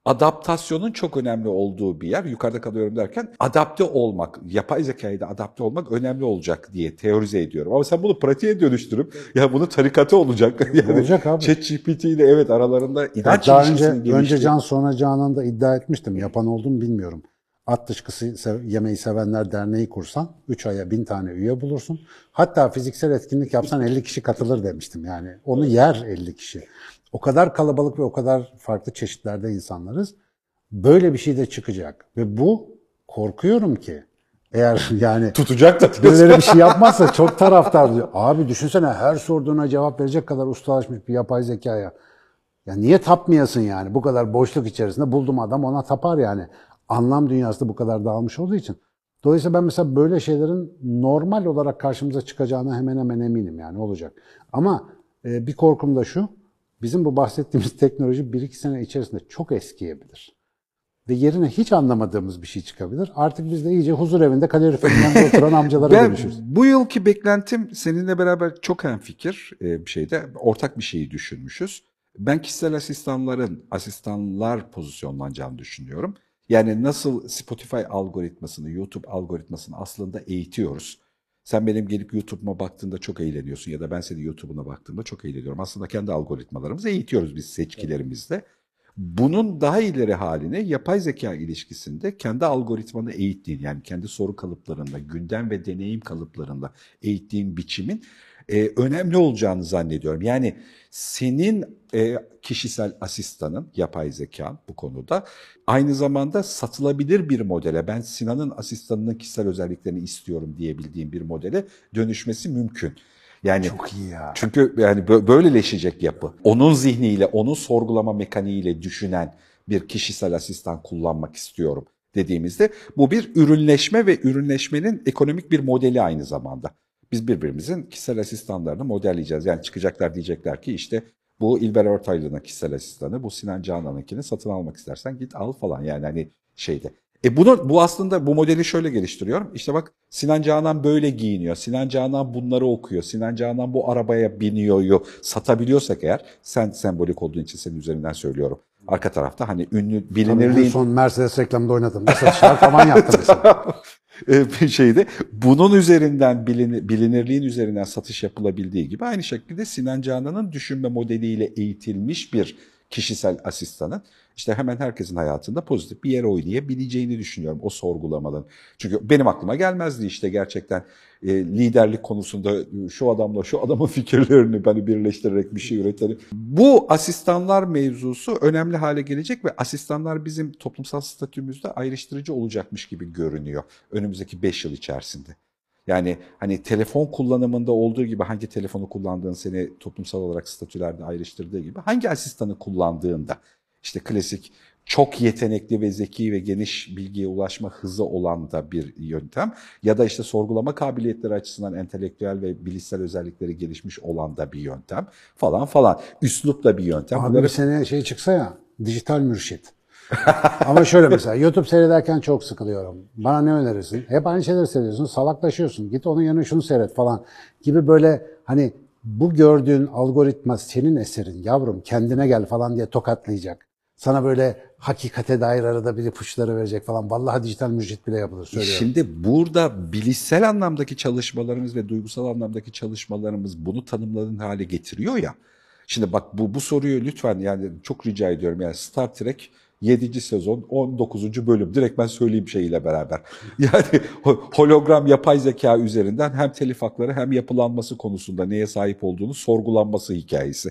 Adaptasyonun çok önemli olduğu bir yer. Yukarıda kalıyorum derken adapte olmak, yapay zekayı da adapte olmak önemli olacak diye teorize ediyorum. Ama sen bunu pratiğe dönüştürüp ya bunu tarikatı olacak. Yani Olacak abi. ChatGPT ile evet aralarında Ya inanç daha önce, ilişkisinin önce Can sonra Canan'da iddia etmiştim. Yapan oldum bilmiyorum. At dışkısı yemeği sevenler derneği kursan 3 aya 1000 tane üye bulursun. Hatta fiziksel etkinlik yapsan 50 kişi katılır demiştim. Yani onu yer 50 kişi. O kadar kalabalık ve o kadar farklı çeşitlerde insanlarız. Böyle bir şey de çıkacak. Ve bu korkuyorum ki eğer yani tutacak da birileri bir şey yapmazsa çok taraftar diyor. Abi düşünsene her sorduğuna cevap verecek kadar ustalaşmış bir yapay zekaya. Ya niye tapmayasın yani? Bu kadar boşluk içerisinde buldum adam ona tapar yani. Anlam dünyası da bu kadar dağılmış olduğu için. Dolayısıyla ben mesela böyle şeylerin normal olarak karşımıza çıkacağına hemen hemen eminim yani olacak. Ama e, bir korkum da şu. Bizim bu bahsettiğimiz teknoloji 1-2 sene içerisinde çok eskiyebilir. Ve yerine hiç anlamadığımız bir şey çıkabilir. Artık biz de iyice huzur evinde kaloriferinde oturan amcalara Ben dönüşürüz. bu yılki beklentim seninle beraber çok hemfikir e, bir şeyde. Ortak bir şeyi düşünmüşüz. Ben kişisel asistanların asistanlar pozisyonlanacağını düşünüyorum. Yani nasıl Spotify algoritmasını, YouTube algoritmasını aslında eğitiyoruz. Sen benim gelip YouTube'uma baktığında çok eğleniyorsun ya da ben senin YouTube'una baktığımda çok eğleniyorum. Aslında kendi algoritmalarımızı eğitiyoruz biz seçkilerimizle. Bunun daha ileri haline yapay zeka ilişkisinde kendi algoritmanı eğittiğin yani kendi soru kalıplarında, gündem ve deneyim kalıplarında eğittiğin biçimin e, önemli olacağını zannediyorum. Yani senin e, kişisel asistanın, yapay zeka bu konuda aynı zamanda satılabilir bir modele, ben Sinan'ın asistanının kişisel özelliklerini istiyorum diyebildiğim bir modele dönüşmesi mümkün. Yani Çok iyi ya. çünkü yani bö- böyleleşecek yapı. Onun zihniyle, onun sorgulama mekaniğiyle düşünen bir kişisel asistan kullanmak istiyorum dediğimizde bu bir ürünleşme ve ürünleşmenin ekonomik bir modeli aynı zamanda. Biz birbirimizin kişisel asistanlarını modelleyeceğiz. Yani çıkacaklar diyecekler ki işte bu İlber Ortaylı'nın kişisel asistanı, bu Sinan Canan'ınkini satın almak istersen git al falan yani hani şeyde. E bunu bu aslında bu modeli şöyle geliştiriyorum. İşte bak Sinan Canan böyle giyiniyor. Sinan Canan bunları okuyor. Sinan Canan bu arabaya biniyor. Satabiliyorsak eğer sen sembolik olduğun için senin üzerinden söylüyorum. Arka tarafta hani ünlü bilinirliğin son Mercedes reklamında oynadım. Satışlar falan yaptım mesela. e, bir şeyde bunun üzerinden bilin, bilinirliğin üzerinden satış yapılabildiği gibi aynı şekilde Sinan Canan'ın düşünme modeliyle eğitilmiş bir kişisel asistanın işte hemen herkesin hayatında pozitif bir yer oynayabileceğini düşünüyorum o sorgulamaların. Çünkü benim aklıma gelmezdi işte gerçekten e, liderlik konusunda e, şu adamla şu adamın fikirlerini hani birleştirerek bir şey üretelim. Bu asistanlar mevzusu önemli hale gelecek ve asistanlar bizim toplumsal statümüzde ayrıştırıcı olacakmış gibi görünüyor önümüzdeki 5 yıl içerisinde. Yani hani telefon kullanımında olduğu gibi hangi telefonu kullandığın seni toplumsal olarak statülerde ayrıştırdığı gibi hangi asistanı kullandığında işte klasik çok yetenekli ve zeki ve geniş bilgiye ulaşma hızı olan da bir yöntem ya da işte sorgulama kabiliyetleri açısından entelektüel ve bilişsel özellikleri gelişmiş olan da bir yöntem falan falan. Üslup da bir yöntem. Abi Bunları bir sene şey çıksa ya, dijital mürşit. Ama şöyle mesela YouTube seyrederken çok sıkılıyorum. Bana ne önerirsin? Hep aynı şeyleri seyrediyorsun, salaklaşıyorsun. Git onun yanına şunu seyret falan gibi böyle hani bu gördüğün algoritma senin eserin yavrum kendine gel falan diye tokatlayacak. Sana böyle hakikate dair arada bir ipuçları verecek falan. Vallahi dijital mürşit bile yapılır söylüyorum. Şimdi burada bilişsel anlamdaki çalışmalarımız ve duygusal anlamdaki çalışmalarımız bunu tanımladığın hale getiriyor ya. Şimdi bak bu bu soruyu lütfen yani çok rica ediyorum yani Star Trek 7. sezon 19. bölüm direkt ben söyleyeyim şeyiyle beraber. Yani ho- hologram yapay zeka üzerinden hem telif hakları hem yapılanması konusunda neye sahip olduğunu sorgulanması hikayesi.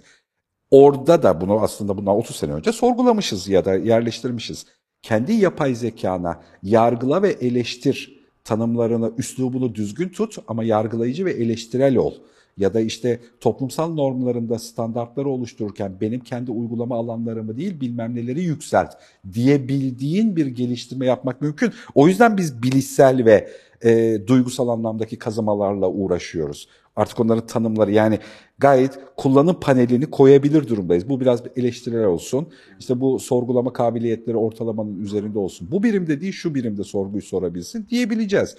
Orada da bunu aslında bundan 30 sene önce sorgulamışız ya da yerleştirmişiz. Kendi yapay zekana yargıla ve eleştir tanımlarını, üslubunu düzgün tut ama yargılayıcı ve eleştirel ol. Ya da işte toplumsal normlarında standartları oluştururken benim kendi uygulama alanlarımı değil bilmem neleri yükselt diyebildiğin bir geliştirme yapmak mümkün. O yüzden biz bilişsel ve e, duygusal anlamdaki kazımalarla uğraşıyoruz. Artık onların tanımları yani gayet kullanım panelini koyabilir durumdayız. Bu biraz bir eleştirel olsun. İşte bu sorgulama kabiliyetleri ortalamanın üzerinde olsun. Bu birimde değil şu birimde sorguyu sorabilsin diyebileceğiz.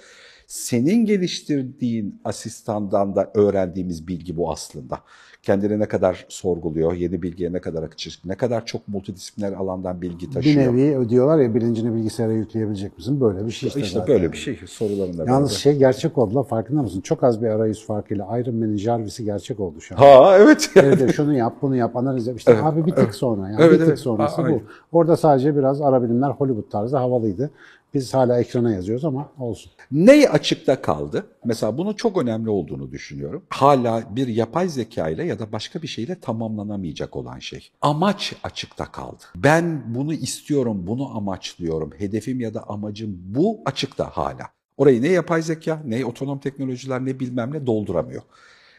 Senin geliştirdiğin asistandan da öğrendiğimiz bilgi bu aslında. Kendini ne kadar sorguluyor, yeni bilgiye ne kadar açık, ne kadar çok multidisipliner alandan bilgi bir taşıyor. nevi diyorlar ya bilincini bilgisayara yükleyebilecek misin? Böyle bir şey işte, işte zaten. böyle bir şey sorularında. Yalnız beraber. şey gerçek oldu la farkında mısın? Çok az bir arayüz farkıyla Iron Man'in Jarvis'i gerçek oldu şu an. Ha evet. Evet, evet, şunu yap, bunu yap, analiz yap. İşte abi bir tık sonra. Yani Evet, bir tık evet. sonrası A- bu. aynen. Orada sadece biraz ara bilimler Hollywood tarzı havalıydı. Biz hala ekrana yazıyoruz ama olsun. Ney açıkta kaldı? Mesela bunun çok önemli olduğunu düşünüyorum. Hala bir yapay zeka ile ya da başka bir şeyle tamamlanamayacak olan şey. Amaç açıkta kaldı. Ben bunu istiyorum, bunu amaçlıyorum. Hedefim ya da amacım bu açıkta hala. Orayı ne yapay zeka, ne otonom teknolojiler, ne bilmem ne dolduramıyor.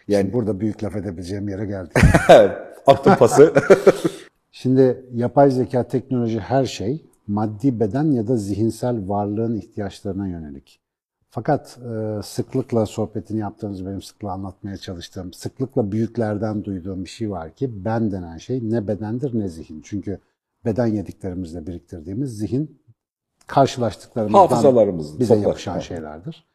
Yani Yani burada büyük laf edebileceğim yere geldik. attım pası. Şimdi yapay zeka, teknoloji her şey maddi beden ya da zihinsel varlığın ihtiyaçlarına yönelik. Fakat e, sıklıkla sohbetini yaptığımız, benim sıklıkla anlatmaya çalıştığım, sıklıkla büyüklerden duyduğum bir şey var ki ben denen şey ne bedendir ne zihin. Çünkü beden yediklerimizle biriktirdiğimiz zihin karşılaştıklarımızdan bize toplar. yapışan şeylerdir.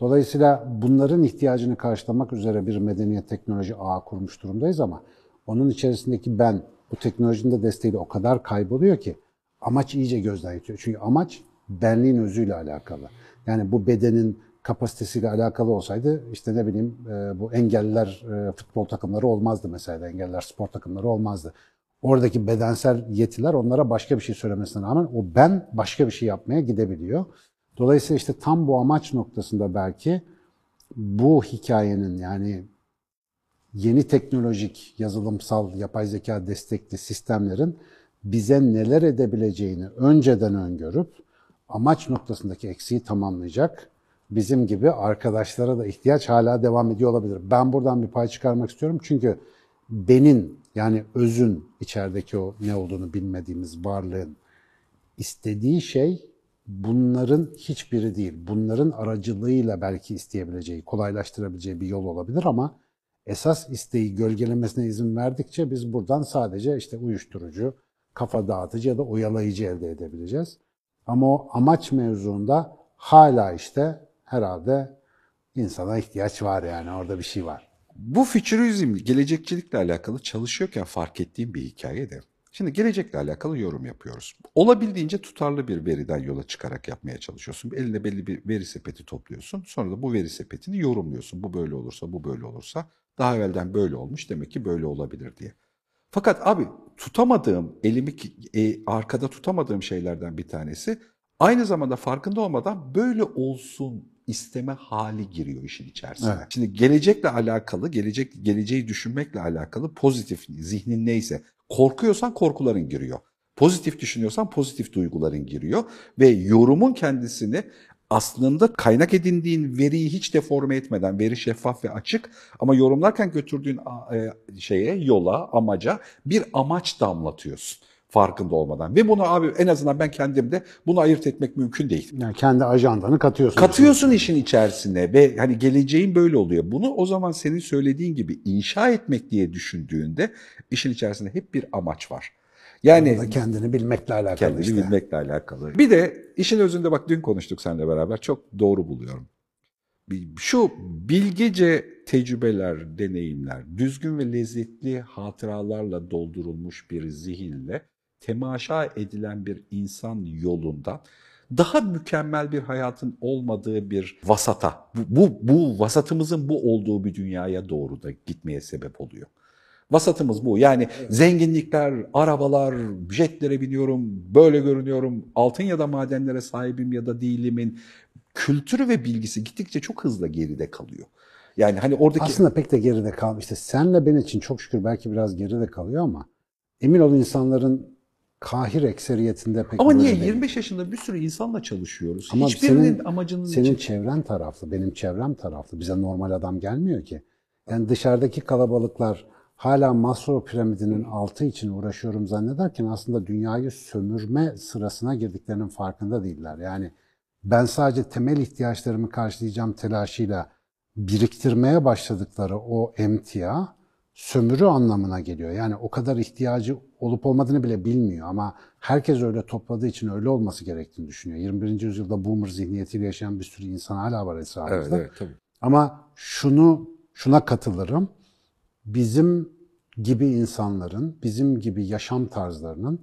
Dolayısıyla bunların ihtiyacını karşılamak üzere bir medeniyet teknoloji ağı kurmuş durumdayız ama onun içerisindeki ben bu teknolojinin de desteğiyle o kadar kayboluyor ki amaç iyice gözden yitiyor. Çünkü amaç benliğin özüyle alakalı. Yani bu bedenin kapasitesiyle alakalı olsaydı işte ne bileyim e, bu engelliler e, futbol takımları olmazdı mesela. Engelliler spor takımları olmazdı. Oradaki bedensel yetiler onlara başka bir şey söylemesine rağmen o ben başka bir şey yapmaya gidebiliyor. Dolayısıyla işte tam bu amaç noktasında belki bu hikayenin yani yeni teknolojik, yazılımsal, yapay zeka destekli sistemlerin bize neler edebileceğini önceden öngörüp amaç noktasındaki eksiği tamamlayacak bizim gibi arkadaşlara da ihtiyaç hala devam ediyor olabilir. Ben buradan bir pay çıkarmak istiyorum çünkü benim yani özün içerideki o ne olduğunu bilmediğimiz varlığın istediği şey bunların hiçbiri değil. Bunların aracılığıyla belki isteyebileceği, kolaylaştırabileceği bir yol olabilir ama esas isteği gölgelemesine izin verdikçe biz buradan sadece işte uyuşturucu, kafa dağıtıcı ya da oyalayıcı elde edebileceğiz. Ama o amaç mevzuunda hala işte herhalde insana ihtiyaç var yani orada bir şey var. Bu fütürizm, gelecekçilikle alakalı çalışıyorken fark ettiğim bir hikaye de. Şimdi gelecekle alakalı yorum yapıyoruz. Olabildiğince tutarlı bir veriden yola çıkarak yapmaya çalışıyorsun. Eline belli bir veri sepeti topluyorsun. Sonra da bu veri sepetini yorumluyorsun. Bu böyle olursa, bu böyle olursa daha evvelden böyle olmuş demek ki böyle olabilir diye. Fakat abi tutamadığım, elimi e, arkada tutamadığım şeylerden bir tanesi aynı zamanda farkında olmadan böyle olsun isteme hali giriyor işin içerisine. Evet. Şimdi gelecekle alakalı, gelecek geleceği düşünmekle alakalı pozitif zihnin neyse korkuyorsan korkuların giriyor. Pozitif düşünüyorsan pozitif duyguların giriyor ve yorumun kendisini aslında kaynak edindiğin veriyi hiç deforme etmeden, veri şeffaf ve açık ama yorumlarken götürdüğün e, şeye, yola, amaca bir amaç damlatıyorsun farkında olmadan. Ve bunu abi en azından ben kendimde bunu ayırt etmek mümkün değil. Yani kendi ajandanı katıyorsun. Katıyorsun işin içerisine ve hani geleceğin böyle oluyor. Bunu o zaman senin söylediğin gibi inşa etmek diye düşündüğünde işin içerisinde hep bir amaç var. Yani da kendini bilmekle alakalı kendini işte. bilmekle alakalı. Bir de işin özünde bak dün konuştuk seninle beraber çok doğru buluyorum. Şu bilgece tecrübeler, deneyimler, düzgün ve lezzetli hatıralarla doldurulmuş bir zihinle temaşa edilen bir insan yolundan daha mükemmel bir hayatın olmadığı bir vasata, bu, bu, bu vasatımızın bu olduğu bir dünyaya doğru da gitmeye sebep oluyor. Vasatımız bu. Yani zenginlikler, arabalar, jetlere biniyorum, böyle görünüyorum, altın ya da madenlere sahibim ya da değilimin kültürü ve bilgisi gittikçe çok hızlı geride kalıyor. Yani hani oradaki... Aslında pek de geride kalmış. İşte senle ben için çok şükür belki biraz geride kalıyor ama emin ol insanların kahir ekseriyetinde pek Ama niye? Değil. 25 yaşında bir sürü insanla çalışıyoruz. Ama Hiçbirinin senin, amacının Senin için... çevren taraflı, benim çevrem taraflı. Bize normal adam gelmiyor ki. Yani dışarıdaki kalabalıklar hala Maslow piramidinin altı için uğraşıyorum zannederken aslında dünyayı sömürme sırasına girdiklerinin farkında değiller. Yani ben sadece temel ihtiyaçlarımı karşılayacağım telaşıyla biriktirmeye başladıkları o emtia sömürü anlamına geliyor. Yani o kadar ihtiyacı olup olmadığını bile bilmiyor ama herkes öyle topladığı için öyle olması gerektiğini düşünüyor. 21. yüzyılda boomer zihniyetiyle yaşayan bir sürü insan hala var etrafımızda. Evet, evet, tabii. Ama şunu şuna katılırım. Bizim gibi insanların, bizim gibi yaşam tarzlarının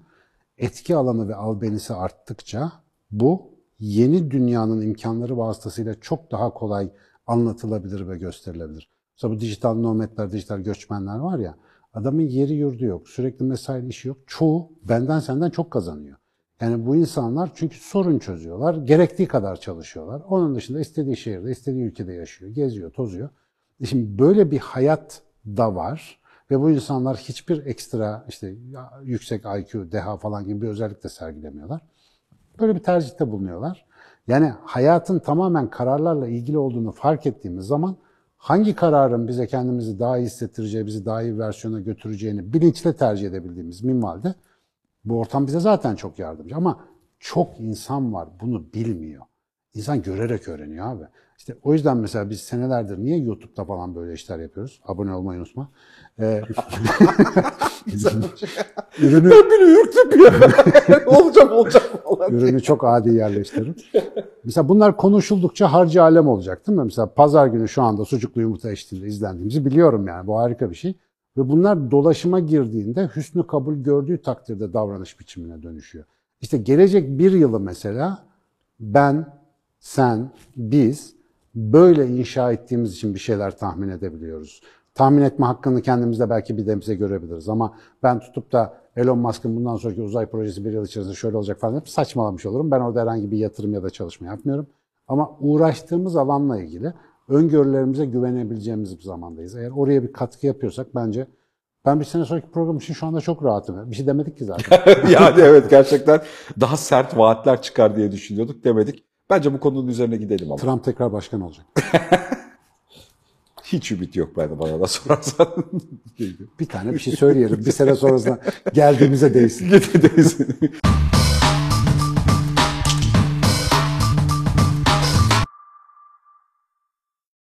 etki alanı ve albenisi arttıkça bu yeni dünyanın imkanları vasıtasıyla çok daha kolay anlatılabilir ve gösterilebilir. Mesela bu dijital nomadler, dijital göçmenler var ya, adamın yeri yurdu yok, sürekli mesai işi yok. Çoğu benden senden çok kazanıyor. Yani bu insanlar çünkü sorun çözüyorlar, gerektiği kadar çalışıyorlar. Onun dışında istediği şehirde, istediği ülkede yaşıyor, geziyor, tozuyor. Şimdi böyle bir hayat da var ve bu insanlar hiçbir ekstra işte yüksek IQ, deha falan gibi bir özellik de sergilemiyorlar. Böyle bir tercihte bulunuyorlar. Yani hayatın tamamen kararlarla ilgili olduğunu fark ettiğimiz zaman hangi kararın bize kendimizi daha iyi hissettireceği, bizi daha iyi versiyona götüreceğini bilinçle tercih edebildiğimiz minvalde bu ortam bize zaten çok yardımcı. Ama çok insan var bunu bilmiyor. İnsan görerek öğreniyor abi. İşte o yüzden mesela biz senelerdir niye YouTube'da falan böyle işler yapıyoruz? Abone olmayı unutma. Ee, ürünü, ben bile ürktüm ya. olacak olacak falan. Ürünü çok adi yerleştirin. mesela bunlar konuşuldukça harcı alem olacak değil mi? Mesela pazar günü şu anda sucuklu yumurta eşliğinde izlendiğimizi biliyorum yani. Bu harika bir şey. Ve bunlar dolaşıma girdiğinde hüsnü kabul gördüğü takdirde davranış biçimine dönüşüyor. İşte gelecek bir yılı mesela ben, sen, biz böyle inşa ettiğimiz için bir şeyler tahmin edebiliyoruz. Tahmin etme hakkını kendimizde belki bir nebze görebiliriz ama ben tutup da Elon Musk'ın bundan sonraki uzay projesi bir yıl içerisinde şöyle olacak falan hep saçmalamış olurum. Ben orada herhangi bir yatırım ya da çalışma yapmıyorum. Ama uğraştığımız alanla ilgili öngörülerimize güvenebileceğimiz bir zamandayız. Eğer oraya bir katkı yapıyorsak bence ben bir sene sonraki program için şu anda çok rahatım. Bir şey demedik ki zaten. yani evet gerçekten daha sert vaatler çıkar diye düşünüyorduk demedik. Bence bu konunun üzerine gidelim ama. Trump tekrar başkan olacak. Hiç ümit yok bende bana da sorarsan. Bir tane bir şey söyleyelim. Bir sene sonrasında geldiğimize değsin. Gidelim.